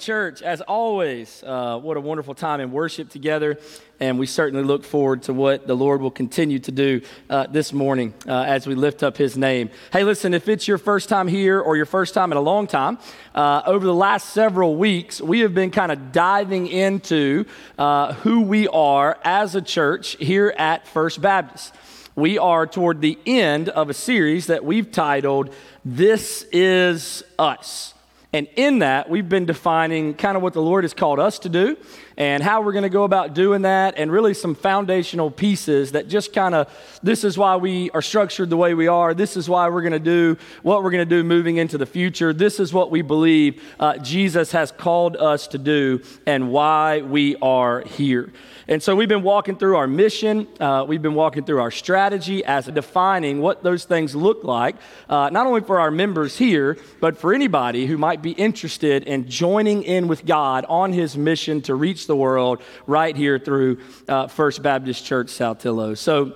Church. As always, uh, what a wonderful time in worship together. And we certainly look forward to what the Lord will continue to do uh, this morning uh, as we lift up His name. Hey, listen, if it's your first time here or your first time in a long time, uh, over the last several weeks, we have been kind of diving into uh, who we are as a church here at First Baptist. We are toward the end of a series that we've titled, This Is Us. And in that, we've been defining kind of what the Lord has called us to do and how we're going to go about doing that, and really some foundational pieces that just kind of this is why we are structured the way we are. This is why we're going to do what we're going to do moving into the future. This is what we believe uh, Jesus has called us to do and why we are here. And so we've been walking through our mission, uh, we've been walking through our strategy as defining what those things look like, uh, not only for our members here, but for anybody who might be interested in joining in with God on his mission to reach the world right here through uh, First Baptist Church Saltillo. So,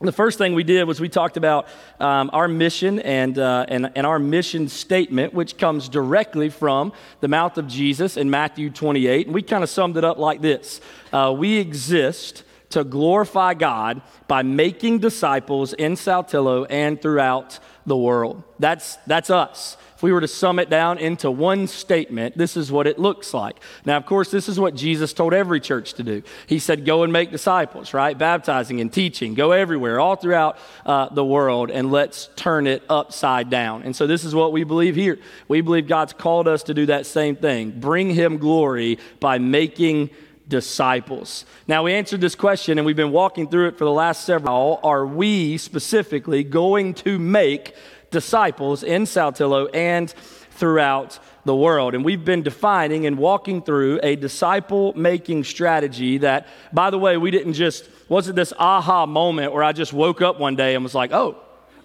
the first thing we did was we talked about um, our mission and, uh, and, and our mission statement, which comes directly from the mouth of Jesus in Matthew 28. And we kind of summed it up like this uh, We exist to glorify God by making disciples in Saltillo and throughout the world. That's, that's us we were to sum it down into one statement, this is what it looks like. Now, of course, this is what Jesus told every church to do. He said, Go and make disciples, right? Baptizing and teaching. Go everywhere, all throughout uh, the world, and let's turn it upside down. And so, this is what we believe here. We believe God's called us to do that same thing bring Him glory by making disciples. Now, we answered this question and we've been walking through it for the last several. Are we specifically going to make disciples in Saltillo and throughout the world. And we've been defining and walking through a disciple making strategy that, by the way, we didn't just, wasn't this aha moment where I just woke up one day and was like, oh,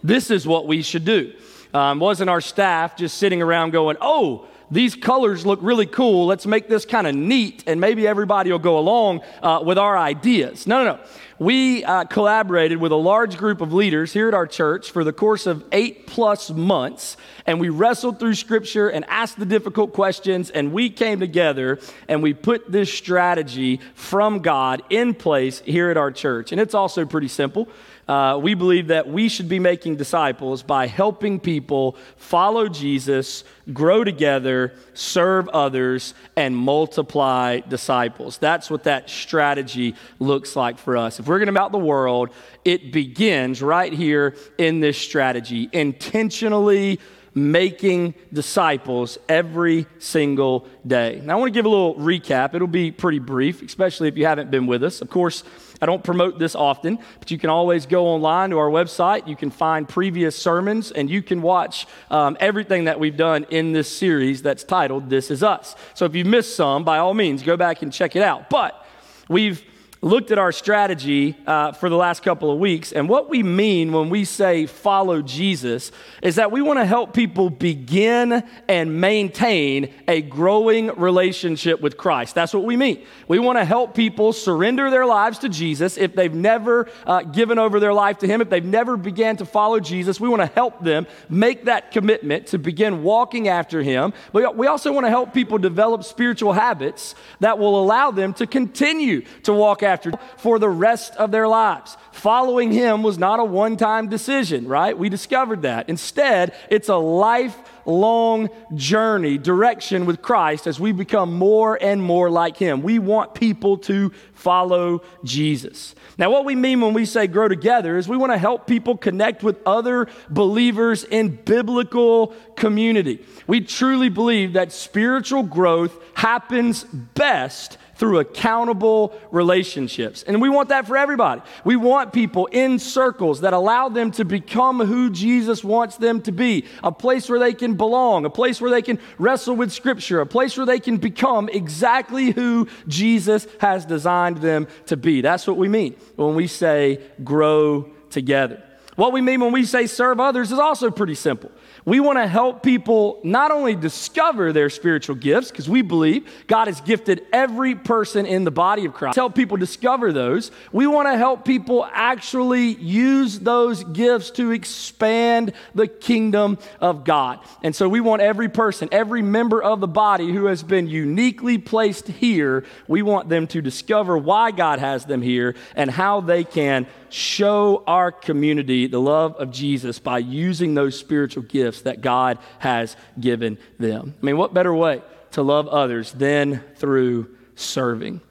this is what we should do. Um, wasn't our staff just sitting around going, oh, these colors look really cool. Let's make this kind of neat, and maybe everybody will go along uh, with our ideas. No, no, no we uh, collaborated with a large group of leaders here at our church for the course of eight plus months, and we wrestled through scripture and asked the difficult questions, and we came together and we put this strategy from God in place here at our church. And it's also pretty simple. Uh, we believe that we should be making disciples by helping people follow Jesus, grow together, serve others, and multiply disciples. That's what that strategy looks like for us. If we're going about the world, it begins right here in this strategy, intentionally making disciples every single day. Now, I want to give a little recap. It'll be pretty brief, especially if you haven't been with us. Of course, I don't promote this often, but you can always go online to our website. You can find previous sermons and you can watch um, everything that we've done in this series that's titled This Is Us. So if you missed some, by all means, go back and check it out. But we've looked at our strategy uh, for the last couple of weeks, and what we mean when we say follow Jesus is that we want to help people begin and maintain a growing relationship with Christ. That's what we mean. We want to help people surrender their lives to Jesus if they've never uh, given over their life to Him, if they've never began to follow Jesus. We want to help them make that commitment to begin walking after Him. But we also want to help people develop spiritual habits that will allow them to continue to walk after for the rest of their lives. Following him was not a one time decision, right? We discovered that. Instead, it's a lifelong journey, direction with Christ as we become more and more like him. We want people to follow Jesus. Now, what we mean when we say grow together is we want to help people connect with other believers in biblical community. We truly believe that spiritual growth happens best through accountable relationships. And we want that for everybody. We want people in circles that allow them to become who Jesus wants them to be a place where they can belong, a place where they can wrestle with Scripture, a place where they can become exactly who Jesus has designed them to be. That's what we mean when we say grow together. What we mean when we say serve others is also pretty simple. We want to help people not only discover their spiritual gifts, because we believe God has gifted every person in the body of Christ. Help people discover those. We want to help people actually use those gifts to expand the kingdom of God. And so we want every person, every member of the body who has been uniquely placed here, we want them to discover why God has them here and how they can show our community the love of Jesus by using those spiritual gifts that God has given them. I mean, what better way to love others than through serving?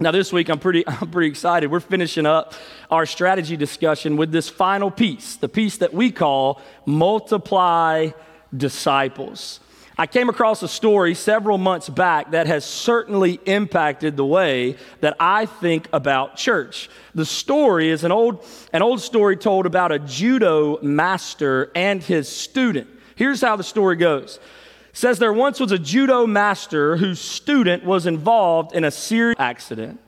Now, this week I'm pretty, I'm pretty excited. We're finishing up our strategy discussion with this final piece, the piece that we call multiply disciples. I came across a story several months back that has certainly impacted the way that I think about church. The story is an old, an old story told about a judo master and his student. Here's how the story goes. It says there once was a judo master whose student was involved in a serious accident.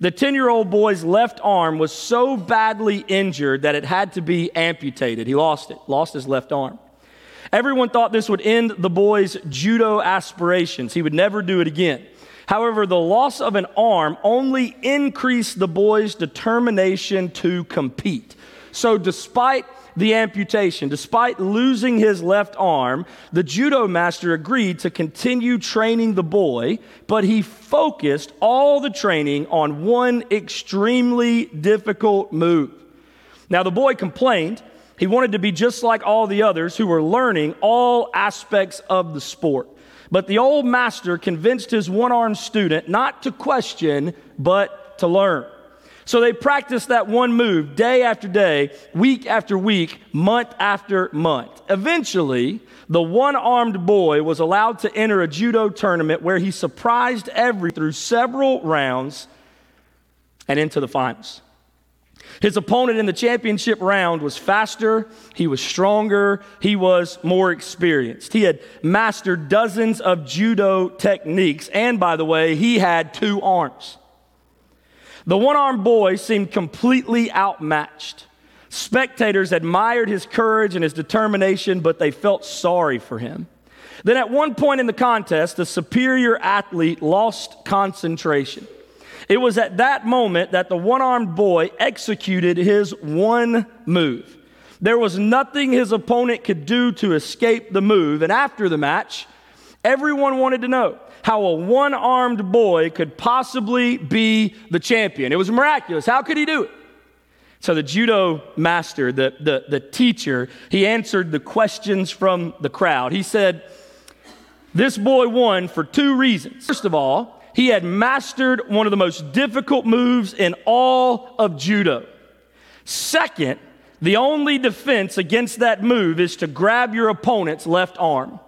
The 10 year old boy's left arm was so badly injured that it had to be amputated. He lost it, lost his left arm. Everyone thought this would end the boy's judo aspirations. He would never do it again. However, the loss of an arm only increased the boy's determination to compete. So, despite the amputation, despite losing his left arm, the judo master agreed to continue training the boy, but he focused all the training on one extremely difficult move. Now, the boy complained he wanted to be just like all the others who were learning all aspects of the sport. But the old master convinced his one armed student not to question, but to learn. So they practiced that one move day after day, week after week, month after month. Eventually, the one armed boy was allowed to enter a judo tournament where he surprised every through several rounds and into the finals. His opponent in the championship round was faster, he was stronger, he was more experienced. He had mastered dozens of judo techniques, and by the way, he had two arms. The one armed boy seemed completely outmatched. Spectators admired his courage and his determination, but they felt sorry for him. Then, at one point in the contest, the superior athlete lost concentration. It was at that moment that the one armed boy executed his one move. There was nothing his opponent could do to escape the move. And after the match, everyone wanted to know how a one armed boy could possibly be the champion. It was miraculous. How could he do it? So the judo master, the, the, the teacher, he answered the questions from the crowd. He said, This boy won for two reasons. First of all, he had mastered one of the most difficult moves in all of judo. Second, the only defense against that move is to grab your opponent's left arm.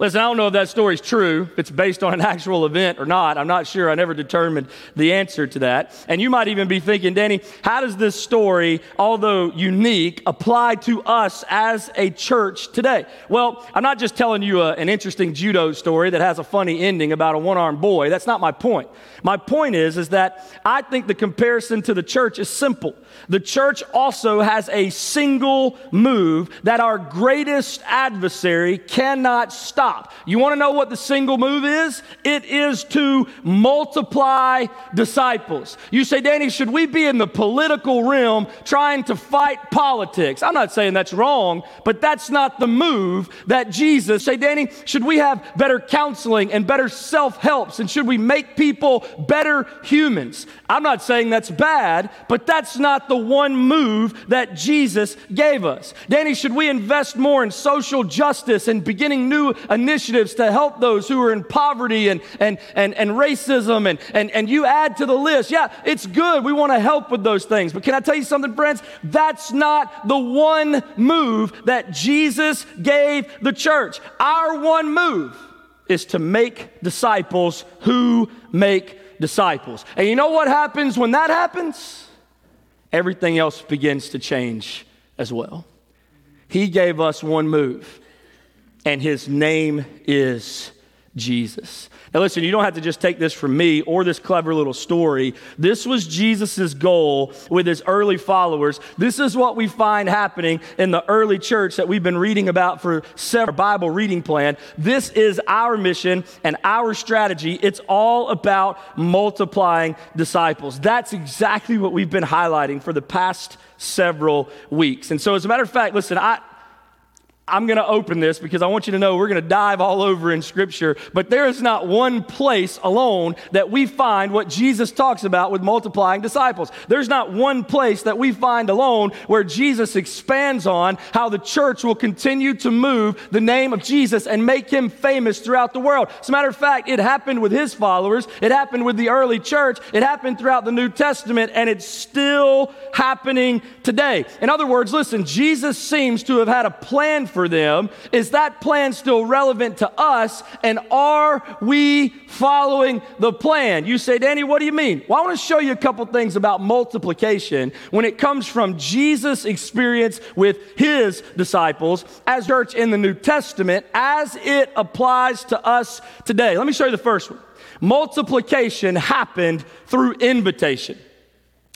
Listen, I don't know if that story's true, if it's based on an actual event or not. I'm not sure. I never determined the answer to that. And you might even be thinking, Danny, how does this story, although unique, apply to us as a church today? Well, I'm not just telling you a, an interesting judo story that has a funny ending about a one-armed boy. That's not my point. My point is, is that I think the comparison to the church is simple. The church also has a single move that our greatest adversary cannot stop. You want to know what the single move is? It is to multiply disciples. You say, Danny, should we be in the political realm trying to fight politics? I'm not saying that's wrong, but that's not the move that Jesus say, Danny, should we have better counseling and better self-helps and should we make people better humans? I'm not saying that's bad, but that's not the one move that Jesus gave us. Danny, should we invest more in social justice and beginning new initiatives to help those who are in poverty and, and, and, and racism? And, and, and you add to the list. Yeah, it's good. We want to help with those things. But can I tell you something, friends? That's not the one move that Jesus gave the church. Our one move is to make disciples who make disciples. And you know what happens when that happens? everything else begins to change as well. He gave us one move, and his name is Jesus. Now, listen, you don't have to just take this from me or this clever little story. This was Jesus' goal with his early followers. This is what we find happening in the early church that we've been reading about for several Bible reading plan. This is our mission and our strategy. It's all about multiplying disciples. That's exactly what we've been highlighting for the past several weeks. And so, as a matter of fact, listen, I, I'm going to open this because I want you to know we're going to dive all over in Scripture, but there is not one place alone that we find what Jesus talks about with multiplying disciples. There's not one place that we find alone where Jesus expands on how the church will continue to move the name of Jesus and make him famous throughout the world. As a matter of fact, it happened with his followers, it happened with the early church, it happened throughout the New Testament, and it's still happening today. In other words, listen, Jesus seems to have had a plan for for them. Is that plan still relevant to us? And are we following the plan? You say, Danny, what do you mean? Well, I want to show you a couple things about multiplication when it comes from Jesus' experience with his disciples as church in the New Testament as it applies to us today. Let me show you the first one. Multiplication happened through invitation.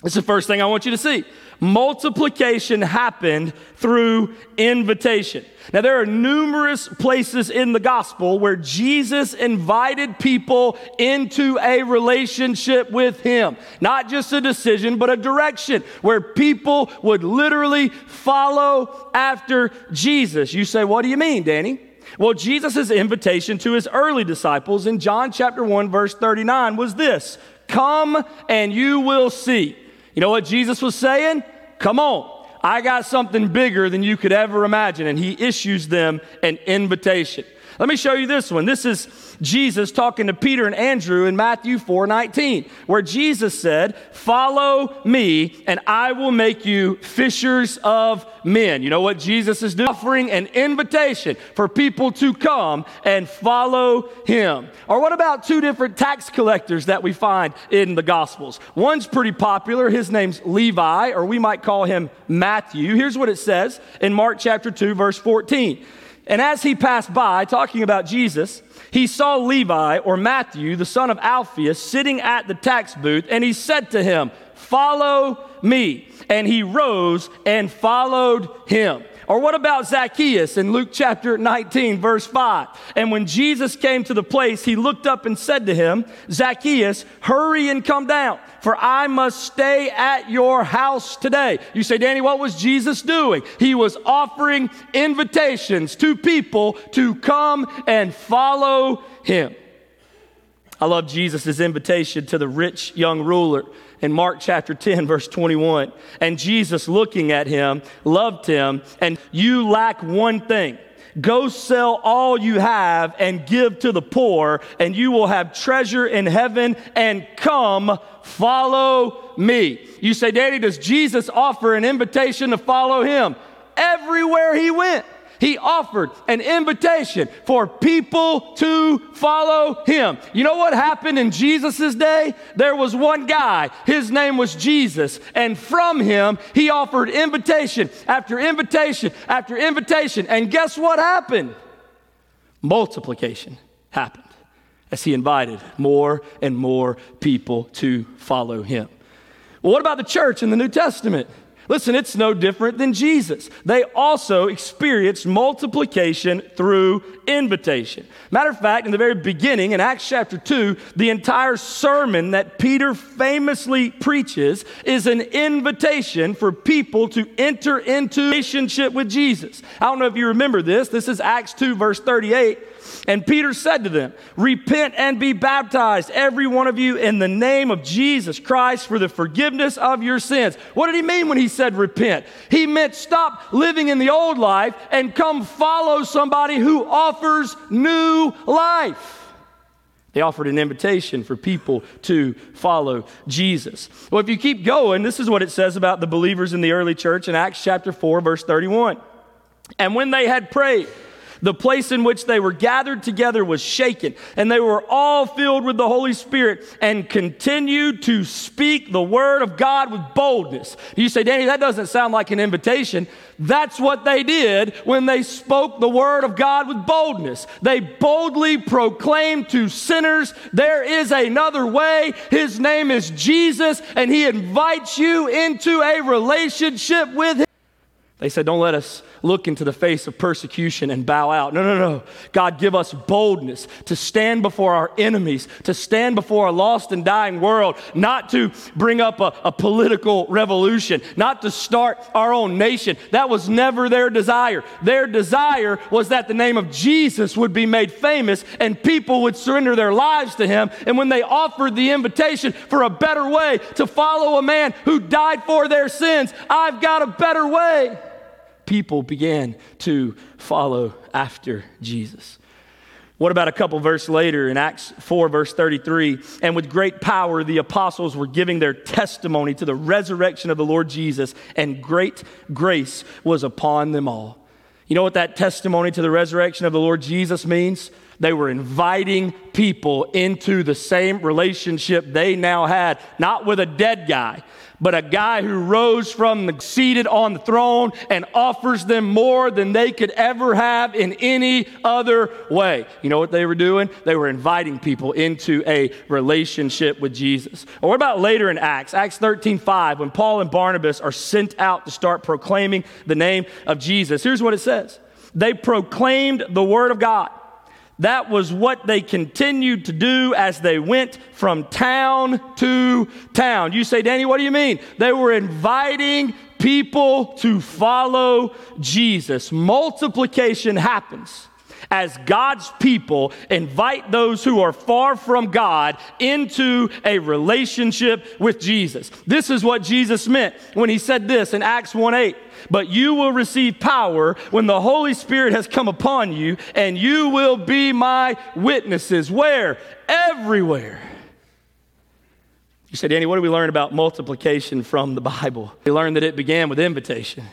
It's the first thing I want you to see. Multiplication happened through invitation. Now, there are numerous places in the gospel where Jesus invited people into a relationship with him. Not just a decision, but a direction where people would literally follow after Jesus. You say, What do you mean, Danny? Well, Jesus' invitation to his early disciples in John chapter 1, verse 39 was this Come and you will see. You know what Jesus was saying? Come on. I got something bigger than you could ever imagine. And he issues them an invitation. Let me show you this one. This is Jesus talking to Peter and Andrew in Matthew 4 19, where Jesus said, Follow me, and I will make you fishers of men. You know what Jesus is doing? Offering an invitation for people to come and follow him. Or what about two different tax collectors that we find in the Gospels? One's pretty popular. His name's Levi, or we might call him Matthew. Here's what it says in Mark chapter 2, verse 14. And as he passed by, talking about Jesus, he saw Levi or Matthew, the son of Alphaeus, sitting at the tax booth, and he said to him, Follow me. And he rose and followed him. Or what about Zacchaeus in Luke chapter 19, verse 5? And when Jesus came to the place, he looked up and said to him, Zacchaeus, hurry and come down, for I must stay at your house today. You say, Danny, what was Jesus doing? He was offering invitations to people to come and follow him. I love Jesus' invitation to the rich young ruler in Mark chapter 10, verse 21. And Jesus, looking at him, loved him, and you lack one thing. Go sell all you have and give to the poor, and you will have treasure in heaven, and come follow me. You say, Danny, does Jesus offer an invitation to follow him? Everywhere he went. He offered an invitation for people to follow him. You know what happened in Jesus' day? There was one guy, his name was Jesus, and from him, he offered invitation after invitation after invitation. And guess what happened? Multiplication happened as he invited more and more people to follow him. Well, what about the church in the New Testament? Listen, it's no different than Jesus. They also experienced multiplication through invitation. Matter of fact, in the very beginning, in Acts chapter 2, the entire sermon that Peter famously preaches is an invitation for people to enter into relationship with Jesus. I don't know if you remember this. This is Acts 2, verse 38. And Peter said to them, Repent and be baptized, every one of you, in the name of Jesus Christ for the forgiveness of your sins. What did he mean when he said repent? He meant stop living in the old life and come follow somebody who offers new life. They offered an invitation for people to follow Jesus. Well, if you keep going, this is what it says about the believers in the early church in Acts chapter 4, verse 31. And when they had prayed, The place in which they were gathered together was shaken, and they were all filled with the Holy Spirit and continued to speak the word of God with boldness. You say, Danny, that doesn't sound like an invitation. That's what they did when they spoke the word of God with boldness. They boldly proclaimed to sinners, There is another way. His name is Jesus, and He invites you into a relationship with Him. They said, Don't let us look into the face of persecution and bow out. No, no, no. God, give us boldness to stand before our enemies, to stand before a lost and dying world, not to bring up a, a political revolution, not to start our own nation. That was never their desire. Their desire was that the name of Jesus would be made famous and people would surrender their lives to him. And when they offered the invitation for a better way to follow a man who died for their sins, I've got a better way people began to follow after Jesus. What about a couple verses later in Acts 4, verse 33? And with great power, the apostles were giving their testimony to the resurrection of the Lord Jesus, and great grace was upon them all. You know what that testimony to the resurrection of the Lord Jesus means? They were inviting people into the same relationship they now had, not with a dead guy, but a guy who rose from the seated on the throne and offers them more than they could ever have in any other way. You know what they were doing? They were inviting people into a relationship with Jesus. Or what about later in Acts, Acts 13 5, when Paul and Barnabas are sent out to start proclaiming the name of Jesus? Here's what it says They proclaimed the word of God that was what they continued to do as they went from town to town. You say, Danny, what do you mean? They were inviting people to follow Jesus. Multiplication happens as God's people invite those who are far from God into a relationship with Jesus. This is what Jesus meant when he said this in Acts 1 8. But you will receive power when the Holy Spirit has come upon you, and you will be my witnesses. Where? Everywhere. You said, Danny, what do we learn about multiplication from the Bible? We learned that it began with invitation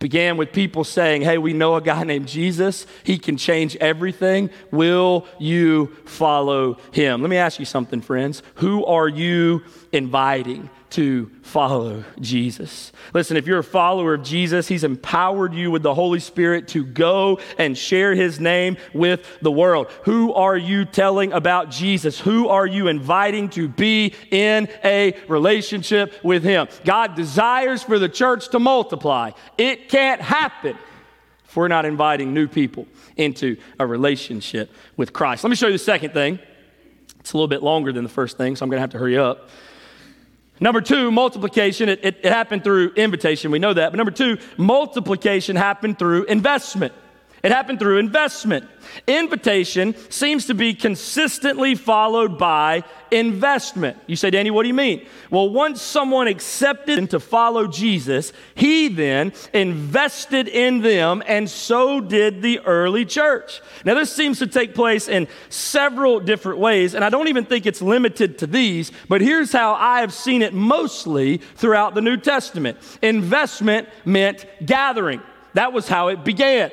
began with people saying, Hey, we know a guy named Jesus. He can change everything. Will you follow him? Let me ask you something, friends. Who are you inviting to follow Jesus. Listen, if you're a follower of Jesus, He's empowered you with the Holy Spirit to go and share His name with the world. Who are you telling about Jesus? Who are you inviting to be in a relationship with Him? God desires for the church to multiply. It can't happen if we're not inviting new people into a relationship with Christ. Let me show you the second thing. It's a little bit longer than the first thing, so I'm going to have to hurry up. Number two, multiplication, it, it, it, happened through invitation. We know that. But number two, multiplication happened through investment. It happened through investment. Invitation seems to be consistently followed by investment. You say, Danny, what do you mean? Well, once someone accepted to follow Jesus, he then invested in them, and so did the early church. Now, this seems to take place in several different ways, and I don't even think it's limited to these, but here's how I have seen it mostly throughout the New Testament investment meant gathering, that was how it began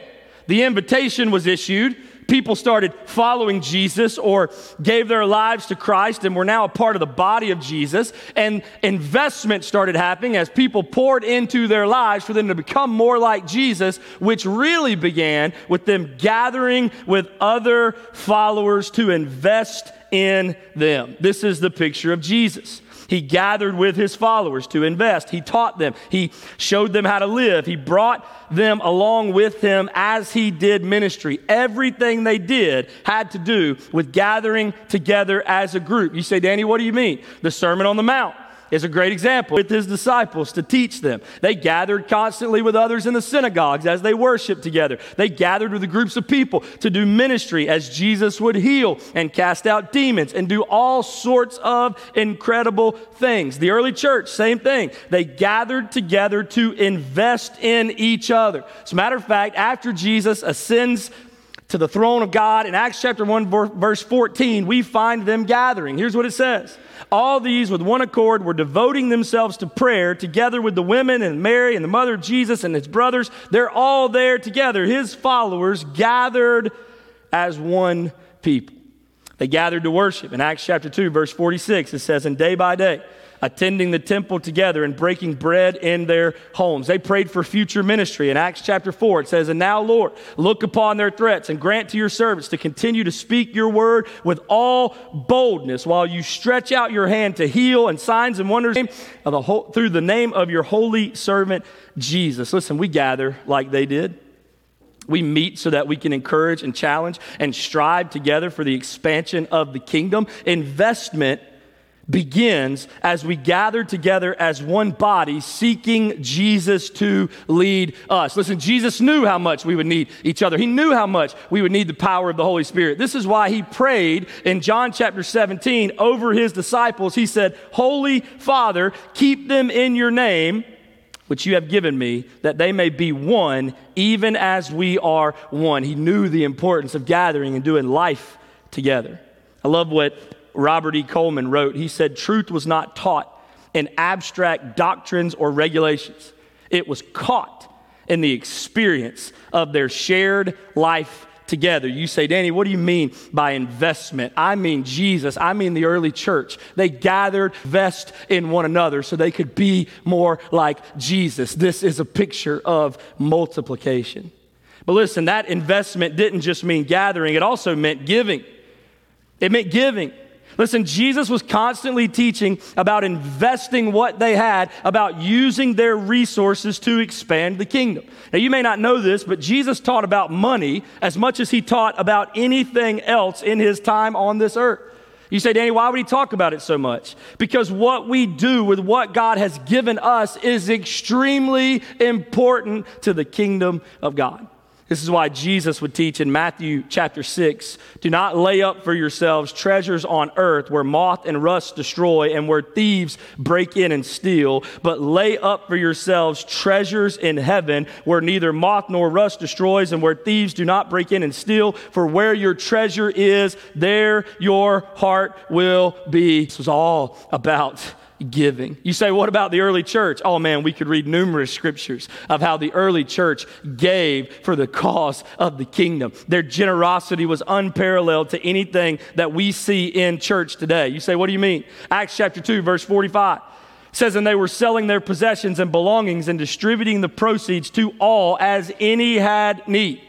the invitation was issued. People started following Jesus or gave their lives to Christ and were now a part of the body of Jesus. And investment started happening as people poured into their lives for them to become more like Jesus, which really began with them gathering with other followers to invest in them. This is the picture of Jesus. He gathered with his followers to invest. He taught them. He showed them how to live. He brought them along with him as he did ministry. Everything they did had to do with gathering together as a group. You say, Danny, what do you mean? The Sermon on the Mount is a great example with his disciples to teach them. They gathered constantly with others in the synagogues as they worshiped together. They gathered with the groups of people to do ministry as Jesus would heal and cast out demons and do all sorts of incredible things. The early church, same thing. They gathered together to invest in each other. As a matter of fact, after Jesus ascends to the throne of God. In Acts chapter 1, verse 14, we find them gathering. Here's what it says All these, with one accord, were devoting themselves to prayer together with the women and Mary and the mother of Jesus and his brothers. They're all there together. His followers gathered as one people. They gathered to worship. In Acts chapter 2, verse 46, it says, And day by day, attending the temple together and breaking bread in their homes. They prayed for future ministry. In Acts chapter 4, it says, And now, Lord, look upon their threats and grant to your servants to continue to speak your word with all boldness while you stretch out your hand to heal and signs and wonders through the name of your holy servant Jesus. Listen, we gather like they did. We meet so that we can encourage and challenge and strive together for the expansion of the kingdom. Investment begins as we gather together as one body, seeking Jesus to lead us. Listen, Jesus knew how much we would need each other. He knew how much we would need the power of the Holy Spirit. This is why he prayed in John chapter 17 over his disciples. He said, Holy Father, keep them in your name which you have given me, that they may be one, even as we are one. He knew the importance of gathering and doing life together. I love what Robert E. Coleman wrote, he said, Truth was not taught in abstract doctrines or regulations, it was caught in the experience of their shared life together. You say, Danny, what do you mean by investment? I mean Jesus. I mean the early church. They gathered, vest in one another so they could be more like Jesus. This is a picture of multiplication. But listen, that investment didn't just mean gathering, it also meant giving. It meant giving. Listen, Jesus was constantly teaching about investing what they had, about using their resources to expand the kingdom. Now, you may not know this, but Jesus taught about money as much as he taught about anything else in his time on this earth. You say, Danny, why would he talk about it so much? Because what we do with what God has given us is extremely important to the kingdom of God. This is why Jesus would teach in Matthew chapter 6 do not lay up for yourselves treasures on earth where moth and rust destroy and where thieves break in and steal, but lay up for yourselves treasures in heaven where neither moth nor rust destroys and where thieves do not break in and steal. For where your treasure is, there your heart will be. This was all about giving. You say, what about the early church? Oh man, we could read numerous scriptures of how the early church gave for the cause of the kingdom. Their generosity was unparalleled to anything that we see in church today. You say, what do you mean? Acts chapter 2, verse 45 says, And they were selling their possessions and belongings and distributing the proceeds to all as any had need.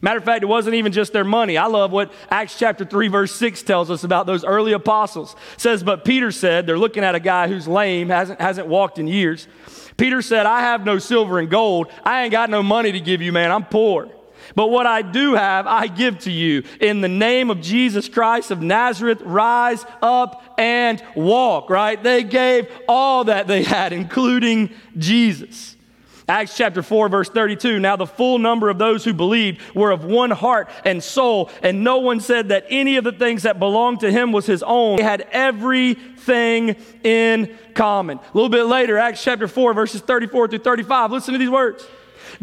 Matter of fact, it wasn't even just their money. I love what Acts chapter 3, verse 6 tells us about those early apostles. It says, But Peter said, they're looking at a guy who's lame, hasn't, hasn't walked in years. Peter said, I have no silver and gold. I ain't got no money to give you, man. I'm poor. But what I do have, I give to you. In the name of Jesus Christ of Nazareth, rise up and walk, right? They gave all that they had, including Jesus. Acts chapter 4, verse 32. Now the full number of those who believed were of one heart and soul, and no one said that any of the things that belonged to him was his own. They had everything in common. A little bit later, Acts chapter 4, verses 34 through 35. Listen to these words.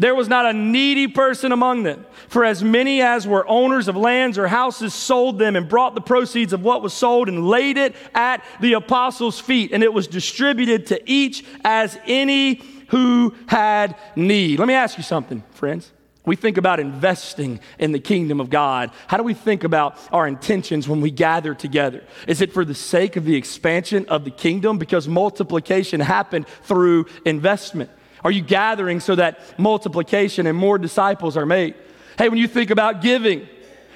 There was not a needy person among them, for as many as were owners of lands or houses sold them and brought the proceeds of what was sold and laid it at the apostles' feet, and it was distributed to each as any who had need. Let me ask you something, friends. We think about investing in the kingdom of God. How do we think about our intentions when we gather together? Is it for the sake of the expansion of the kingdom? Because multiplication happened through investment. Are you gathering so that multiplication and more disciples are made? Hey, when you think about giving,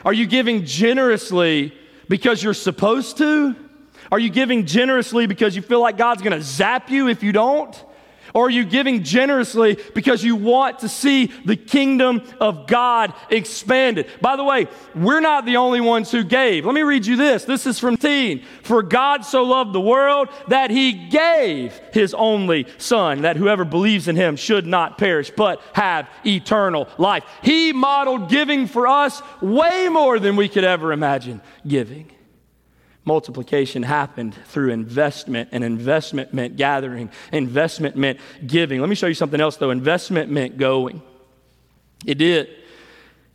are you giving generously because you're supposed to? Are you giving generously because you feel like God's gonna zap you if you don't? Or are you giving generously because you want to see the kingdom of God expanded? By the way, we're not the only ones who gave. Let me read you this. This is from Teen. For God so loved the world that he gave his only son, that whoever believes in him should not perish, but have eternal life. He modeled giving for us way more than we could ever imagine giving. Multiplication happened through investment, and investment meant gathering. Investment meant giving. Let me show you something else, though. Investment meant going. It did.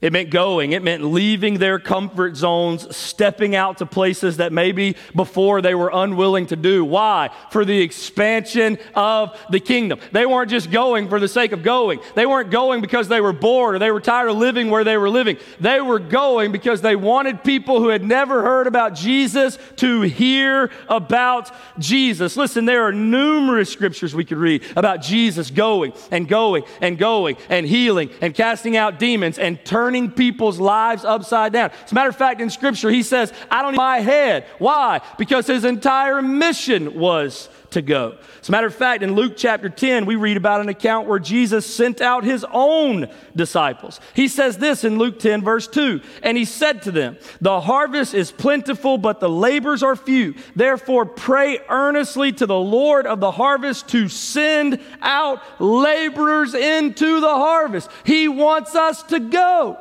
It meant going. It meant leaving their comfort zones, stepping out to places that maybe before they were unwilling to do. Why? For the expansion of the kingdom. They weren't just going for the sake of going. They weren't going because they were bored or they were tired of living where they were living. They were going because they wanted people who had never heard about Jesus to hear about Jesus. Listen, there are numerous scriptures we could read about Jesus going and going and going and healing and casting out demons and turning turning people's lives upside down. As a matter of fact, in Scripture, he says, I don't need my head. Why? Because his entire mission was to go. As a matter of fact, in Luke chapter 10, we read about an account where Jesus sent out his own disciples. He says this in Luke 10, verse 2 And he said to them, The harvest is plentiful, but the labors are few. Therefore, pray earnestly to the Lord of the harvest to send out laborers into the harvest. He wants us to go.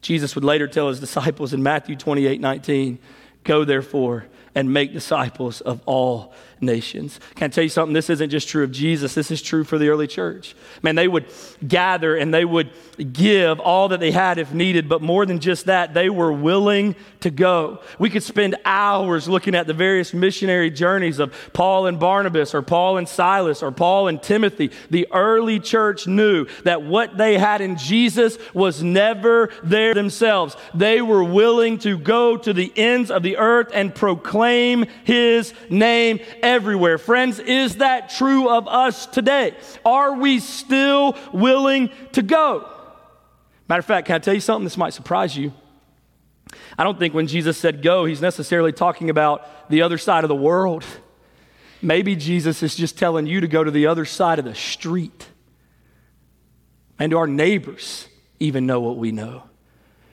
Jesus would later tell his disciples in Matthew 28 19, Go therefore and make disciples of all nations. Can I tell you something? This isn't just true of Jesus, this is true for the early church. Man, they would gather and they would give all that they had if needed, but more than just that, they were willing to go. We could spend hours looking at the various missionary journeys of Paul and Barnabas, or Paul and Silas, or Paul and Timothy. The early church knew that what they had in Jesus was never there themselves. They were willing to go to the ends of the earth and proclaim his name everywhere. Friends, is that true of us today? Are we still willing to go? Matter of fact, can I tell you something? This might surprise you. I don't think when Jesus said go, he's necessarily talking about the other side of the world. Maybe Jesus is just telling you to go to the other side of the street. And do our neighbors even know what we know?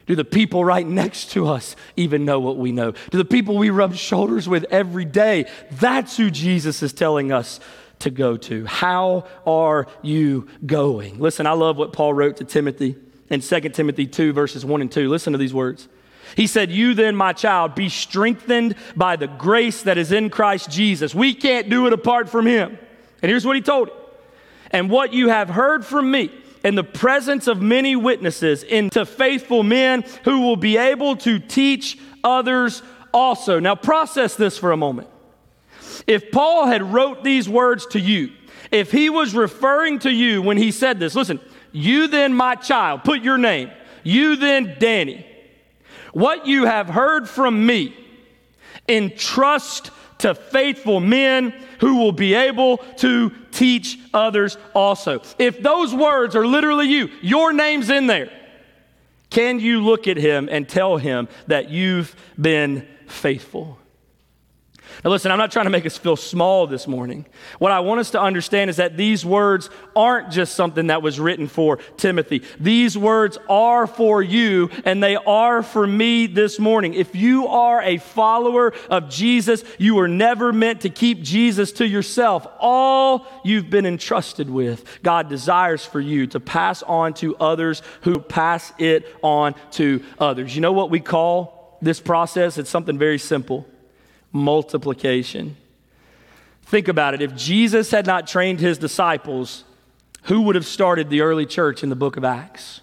Do the people right next to us even know what we know? Do the people we rub shoulders with every day? That's who Jesus is telling us to go to. How are you going? Listen, I love what Paul wrote to Timothy in 2 Timothy 2, verses 1 and 2. Listen to these words. He said, You then, my child, be strengthened by the grace that is in Christ Jesus. We can't do it apart from him. And here's what he told him. And what you have heard from me, in the presence of many witnesses into faithful men who will be able to teach others also. Now process this for a moment. If Paul had wrote these words to you, if he was referring to you when he said this, listen, you then my child, put your name. You then Danny. What you have heard from me, entrust to faithful men who will be able to teach others also. If those words are literally you, your name's in there, can you look at him and tell him that you've been faithful? Now, listen, I'm not trying to make us feel small this morning. What I want us to understand is that these words aren't just something that was written for Timothy. These words are for you, and they are for me this morning. If you are a follower of Jesus, you were never meant to keep Jesus to yourself. All you've been entrusted with, God desires for you to pass on to others who pass it on to others. You know what we call this process? It's something very simple multiplication. Think about it. If Jesus had not trained his disciples, who would have started the early church in the book of Acts?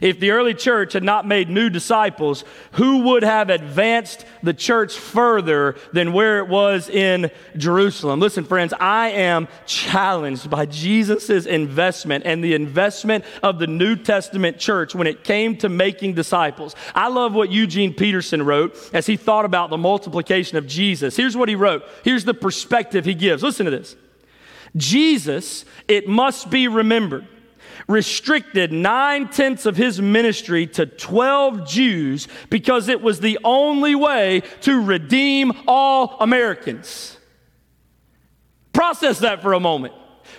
If the early church had not made new disciples, who would have advanced the church further than where it was in Jerusalem? Listen, friends, I am challenged by Jesus' investment and the investment of the New Testament church when it came to making disciples. I love what Eugene Peterson wrote as he thought about the multiplication of Jesus. Here's what he wrote. Here's the perspective he gives. Listen to this. Jesus, it must be remembered restricted nine tenths of his ministry to 12 Jews because it was the only way to redeem all Americans. Process that for a moment.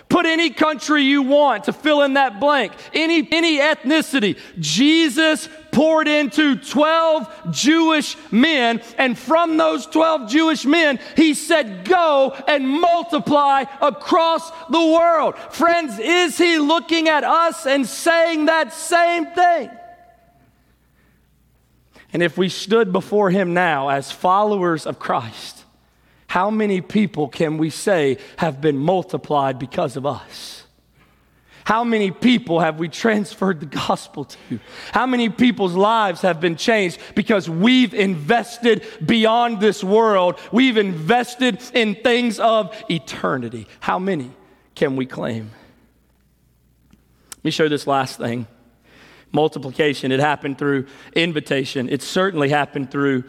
Put any country you want to fill in that blank, any, any ethnicity. Jesus poured into 12 Jewish men, and from those 12 Jewish men, he said, Go and multiply across the world. Friends, is he looking at us and saying that same thing? And if we stood before him now as followers of Christ, how many people can we say have been multiplied because of us? How many people have we transferred the gospel to? How many people's lives have been changed because we've invested beyond this world? We've invested in things of eternity. How many can we claim? Let me show you this last thing multiplication. It happened through invitation, it certainly happened through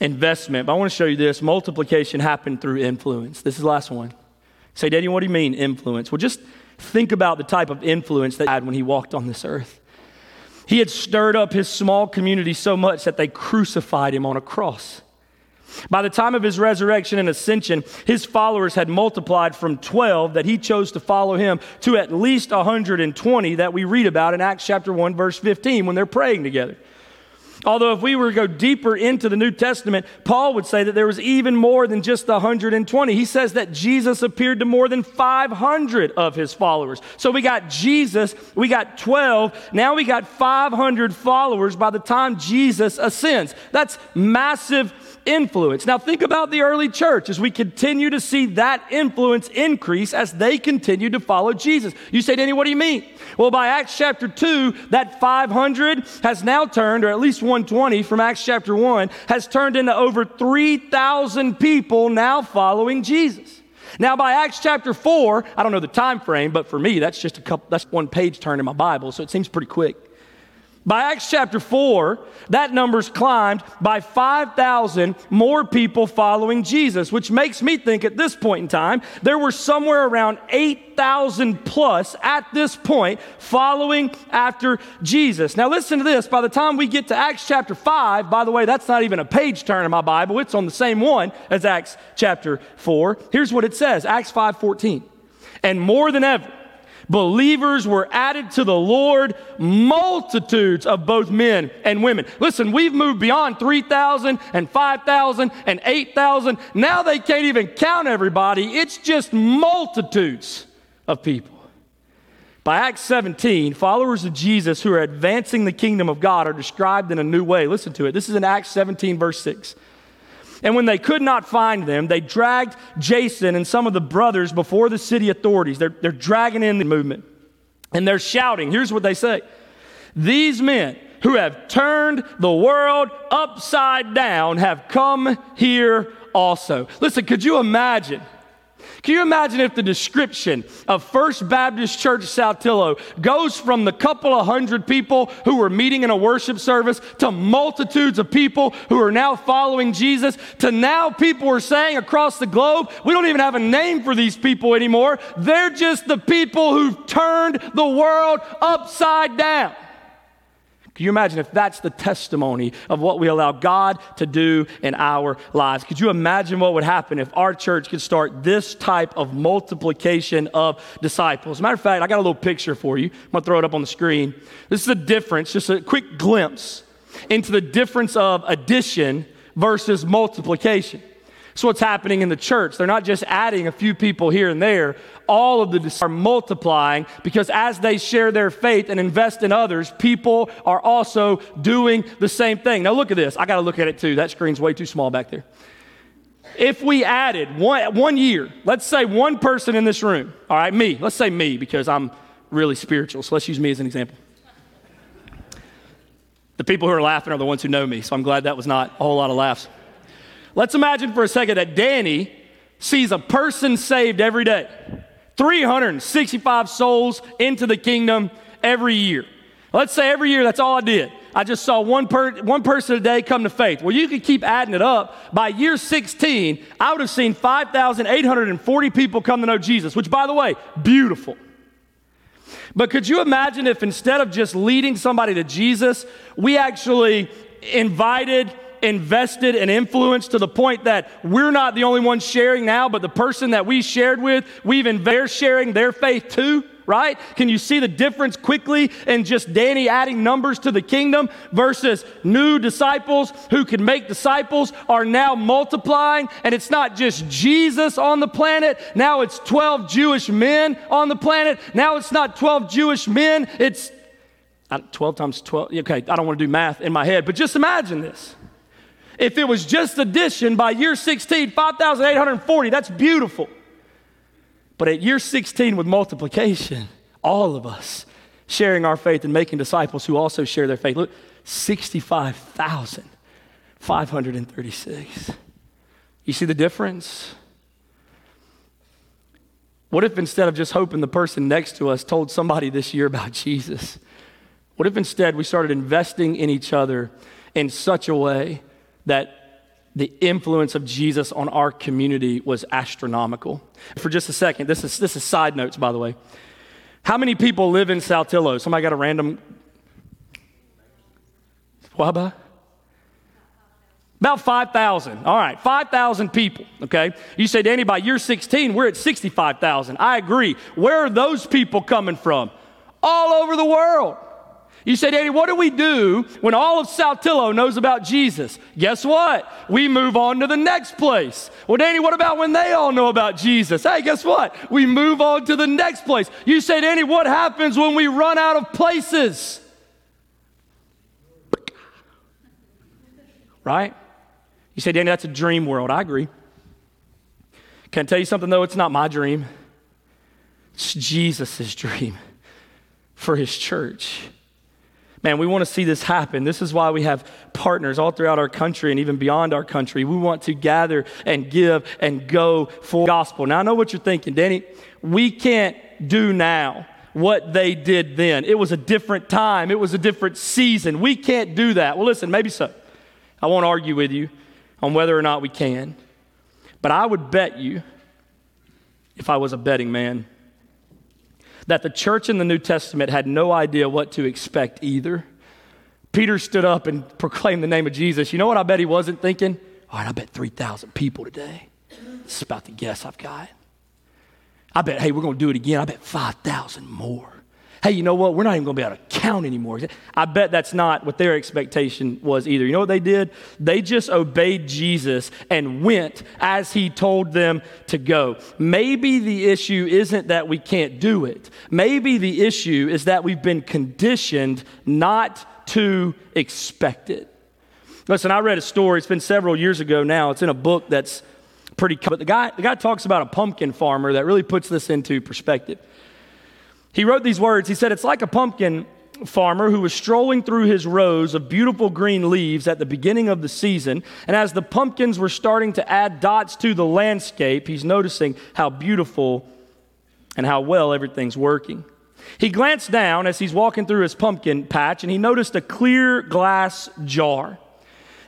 investment. But I want to show you this multiplication happened through influence. This is the last one. Say, Danny, what do you mean influence? Well, just think about the type of influence that he had when he walked on this earth. He had stirred up his small community so much that they crucified him on a cross. By the time of his resurrection and ascension, his followers had multiplied from 12 that he chose to follow him to at least 120 that we read about in Acts chapter 1, verse 15, when they're praying together. Although, if we were to go deeper into the New Testament, Paul would say that there was even more than just 120. He says that Jesus appeared to more than 500 of his followers. So we got Jesus, we got 12, now we got 500 followers by the time Jesus ascends. That's massive influence. Now, think about the early church as we continue to see that influence increase as they continue to follow Jesus. You say, Danny, what do you mean? Well, by Acts chapter 2, that 500 has now turned, or at least 120 from Acts chapter 1, has turned into over 3,000 people now following Jesus. Now, by Acts chapter 4, I don't know the time frame, but for me, that's just a couple, that's one page turn in my Bible, so it seems pretty quick. By Acts chapter 4, that number's climbed by 5,000 more people following Jesus, which makes me think at this point in time, there were somewhere around 8,000 plus at this point following after Jesus. Now, listen to this. By the time we get to Acts chapter 5, by the way, that's not even a page turn in my Bible, it's on the same one as Acts chapter 4. Here's what it says Acts 5 14. And more than ever, believers were added to the Lord, multitudes of both men and women. Listen, we've moved beyond 3,000 and 5,000 and 8,000. Now they can't even count everybody, it's just multitudes of people. By Acts 17, followers of Jesus who are advancing the kingdom of God are described in a new way. Listen to it. This is in Acts 17, verse 6. And when they could not find them, they dragged Jason and some of the brothers before the city authorities. They're, they're dragging in the movement. And they're shouting. Here's what they say These men who have turned the world upside down have come here also. Listen, could you imagine? Can you imagine if the description of First Baptist Church Saltillo goes from the couple of hundred people who were meeting in a worship service to multitudes of people who are now following Jesus to now people are saying across the globe, we don't even have a name for these people anymore. They're just the people who've turned the world upside down. Can you imagine if that's the testimony of what we allow God to do in our lives? Could you imagine what would happen if our church could start this type of multiplication of disciples? Matter of fact, I got a little picture for you. I'm going to throw it up on the screen. This is a difference, just a quick glimpse into the difference of addition versus multiplication. So what's happening in the church. They're not just adding a few people here and there. All of the are multiplying because as they share their faith and invest in others, people are also doing the same thing. Now look at this. I got to look at it too. That screen's way too small back there. If we added one, one year, let's say one person in this room, all right, me, let's say me because I'm really spiritual. So let's use me as an example. The people who are laughing are the ones who know me, so I'm glad that was not a whole lot of laughs. Let's imagine for a second that Danny sees a person saved every day 365 souls into the kingdom every year. Let's say every year that's all I did. I just saw one, per, one person a day come to faith. Well, you could keep adding it up. By year 16, I would have seen 5,840 people come to know Jesus, which, by the way, beautiful. But could you imagine if instead of just leading somebody to Jesus, we actually invited invested and influenced to the point that we're not the only ones sharing now, but the person that we shared with, we've in they're sharing their faith too right? Can you see the difference quickly in just Danny adding numbers to the kingdom versus new disciples who can make disciples are now multiplying? And it's not just Jesus on the planet, now it's 12 Jewish men on the planet. Now it's not 12 Jewish men, it's 12 times 12. Okay, I don't want to do math in my head, but just imagine this. If it was just addition by year 16, 5,840, that's beautiful. But at year 16 with multiplication, all of us sharing our faith and making disciples who also share their faith. Look, 65,536. You see the difference? What if instead of just hoping the person next to us told somebody this year about Jesus? What if instead we started investing in each other in such a way that the influence of Jesus on our community was astronomical? For just a second, this is, this is side notes, by the way. How many people live in Saltillo? Somebody got a random. What about? About 5,000. All right, 5,000 people, okay? You say, Danny, by year 16, we're at 65,000. I agree. Where are those people coming from? All over the world. You say, Danny, what do we do when all of Saltillo knows about Jesus? Guess what? We move on to the next place. Well, Danny, what about when they all know about Jesus? Hey, guess what? We move on to the next place. You say, Danny, what happens when we run out of places? Right? You say, Danny, that's a dream world. I agree. Can I tell you something, though? It's not my dream, it's Jesus' dream for his church. Man, we want to see this happen. This is why we have partners all throughout our country and even beyond our country. We want to gather and give and go for gospel. Now, I know what you're thinking, Danny. We can't do now what they did then. It was a different time, it was a different season. We can't do that. Well, listen, maybe so. I won't argue with you on whether or not we can. But I would bet you, if I was a betting man, that the church in the New Testament had no idea what to expect either. Peter stood up and proclaimed the name of Jesus. You know what I bet he wasn't thinking? All right, I bet 3,000 people today. This is about the guess I've got. I bet, hey, we're going to do it again. I bet 5,000 more hey, you know what? We're not even going to be able to count anymore. I bet that's not what their expectation was either. You know what they did? They just obeyed Jesus and went as he told them to go. Maybe the issue isn't that we can't do it, maybe the issue is that we've been conditioned not to expect it. Listen, I read a story, it's been several years ago now. It's in a book that's pretty, but the guy, the guy talks about a pumpkin farmer that really puts this into perspective. He wrote these words. He said, It's like a pumpkin farmer who was strolling through his rows of beautiful green leaves at the beginning of the season. And as the pumpkins were starting to add dots to the landscape, he's noticing how beautiful and how well everything's working. He glanced down as he's walking through his pumpkin patch and he noticed a clear glass jar.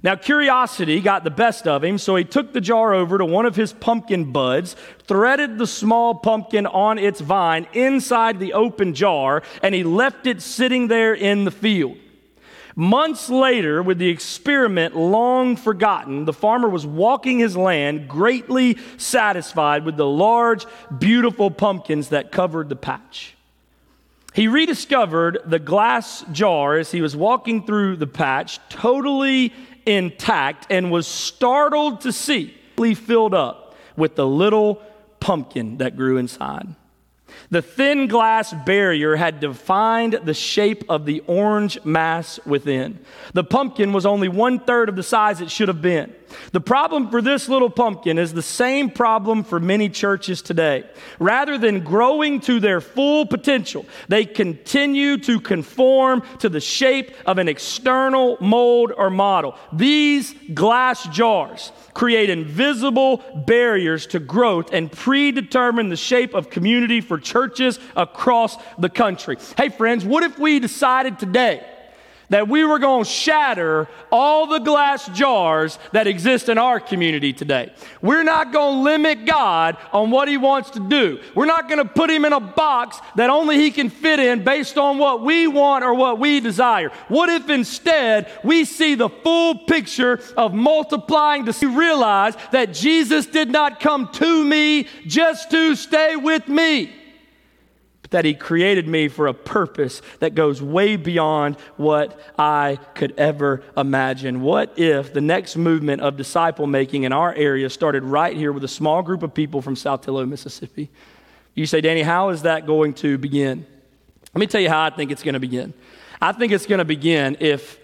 Now, curiosity got the best of him, so he took the jar over to one of his pumpkin buds, threaded the small pumpkin on its vine inside the open jar, and he left it sitting there in the field. Months later, with the experiment long forgotten, the farmer was walking his land, greatly satisfied with the large, beautiful pumpkins that covered the patch. He rediscovered the glass jar as he was walking through the patch, totally intact and was startled to see filled up with the little pumpkin that grew inside. The thin glass barrier had defined the shape of the orange mass within. The pumpkin was only one third of the size it should have been. The problem for this little pumpkin is the same problem for many churches today. Rather than growing to their full potential, they continue to conform to the shape of an external mold or model. These glass jars create invisible barriers to growth and predetermine the shape of community for churches across the country. Hey, friends, what if we decided today? That we were going to shatter all the glass jars that exist in our community today. We're not going to limit God on what He wants to do. We're not going to put Him in a box that only He can fit in based on what we want or what we desire. What if instead we see the full picture of multiplying to realize that Jesus did not come to me just to stay with me? That He created me for a purpose that goes way beyond what I could ever imagine. What if the next movement of disciple making in our area started right here with a small group of people from South Saltillo, Mississippi? You say, Danny, how is that going to begin? Let me tell you how I think it's going to begin. I think it's going to begin if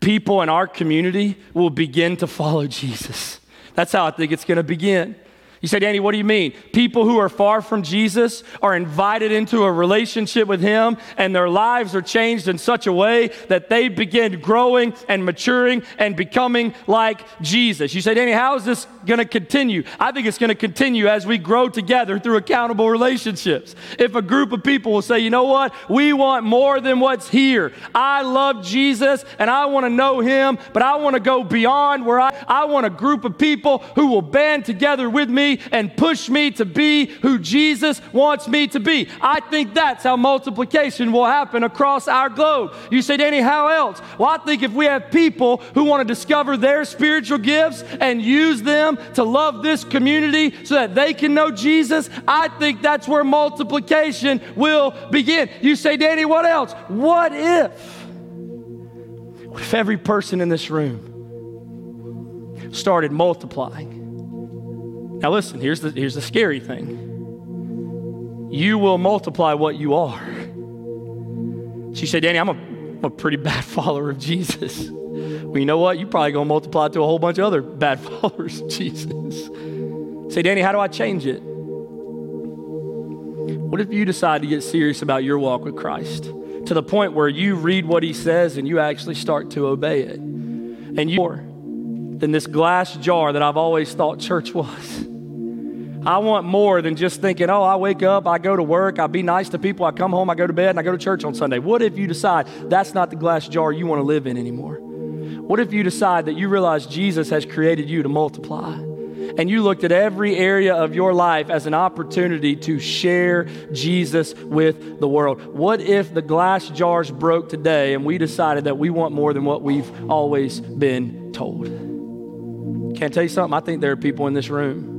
people in our community will begin to follow Jesus. That's how I think it's going to begin. You say, Danny, what do you mean? People who are far from Jesus are invited into a relationship with Him, and their lives are changed in such a way that they begin growing and maturing and becoming like Jesus. You say, Danny, how is this going to continue? I think it's going to continue as we grow together through accountable relationships. If a group of people will say, you know what? We want more than what's here. I love Jesus and I want to know Him, but I want to go beyond where I, I want a group of people who will band together with me and push me to be who Jesus wants me to be. I think that's how multiplication will happen across our globe. You say, Danny, how else? Well, I think if we have people who want to discover their spiritual gifts and use them to love this community so that they can know Jesus, I think that's where multiplication will begin. You say, Danny, what else? What if? What if every person in this room started multiplying? Now, listen, here's the, here's the scary thing you will multiply what you are. She said, Danny, I'm a, I'm a pretty bad follower of Jesus. Well, you know what? You're probably going to multiply to a whole bunch of other bad followers of Jesus. Say, Danny, how do I change it? What if you decide to get serious about your walk with Christ to the point where you read what he says and you actually start to obey it? And you more than this glass jar that I've always thought church was. I want more than just thinking, oh, I wake up, I go to work, I be nice to people, I come home, I go to bed, and I go to church on Sunday. What if you decide that's not the glass jar you want to live in anymore? What if you decide that you realize Jesus has created you to multiply? And you looked at every area of your life as an opportunity to share Jesus with the world. What if the glass jars broke today and we decided that we want more than what we've always been told? Can I tell you something? I think there are people in this room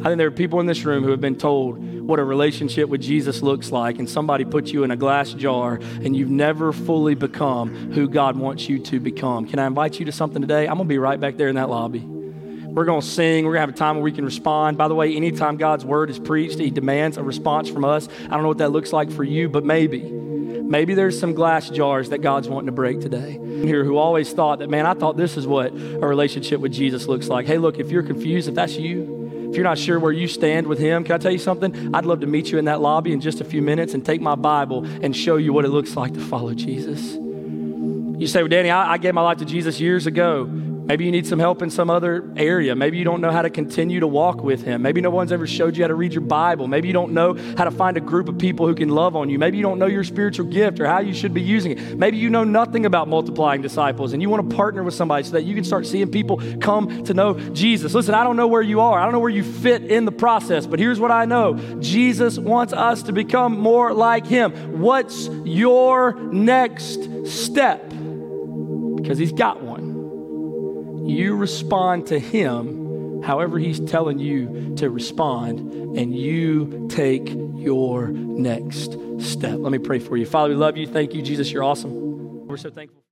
I think there are people in this room who have been told what a relationship with Jesus looks like, and somebody put you in a glass jar, and you've never fully become who God wants you to become. Can I invite you to something today? I'm going to be right back there in that lobby. We're going to sing. We're going to have a time where we can respond. By the way, anytime God's word is preached, He demands a response from us. I don't know what that looks like for you, but maybe. Maybe there's some glass jars that God's wanting to break today. Here, who always thought that, man, I thought this is what a relationship with Jesus looks like. Hey, look, if you're confused, if that's you, if you're not sure where you stand with Him, can I tell you something? I'd love to meet you in that lobby in just a few minutes and take my Bible and show you what it looks like to follow Jesus. You say, well, Danny, I, I gave my life to Jesus years ago. Maybe you need some help in some other area. Maybe you don't know how to continue to walk with Him. Maybe no one's ever showed you how to read your Bible. Maybe you don't know how to find a group of people who can love on you. Maybe you don't know your spiritual gift or how you should be using it. Maybe you know nothing about multiplying disciples and you want to partner with somebody so that you can start seeing people come to know Jesus. Listen, I don't know where you are, I don't know where you fit in the process, but here's what I know Jesus wants us to become more like Him. What's your next step? Because He's got one. You respond to Him however He's telling you to respond, and you take your next step. Let me pray for you. Father, we love you. Thank you, Jesus. You're awesome. We're so thankful.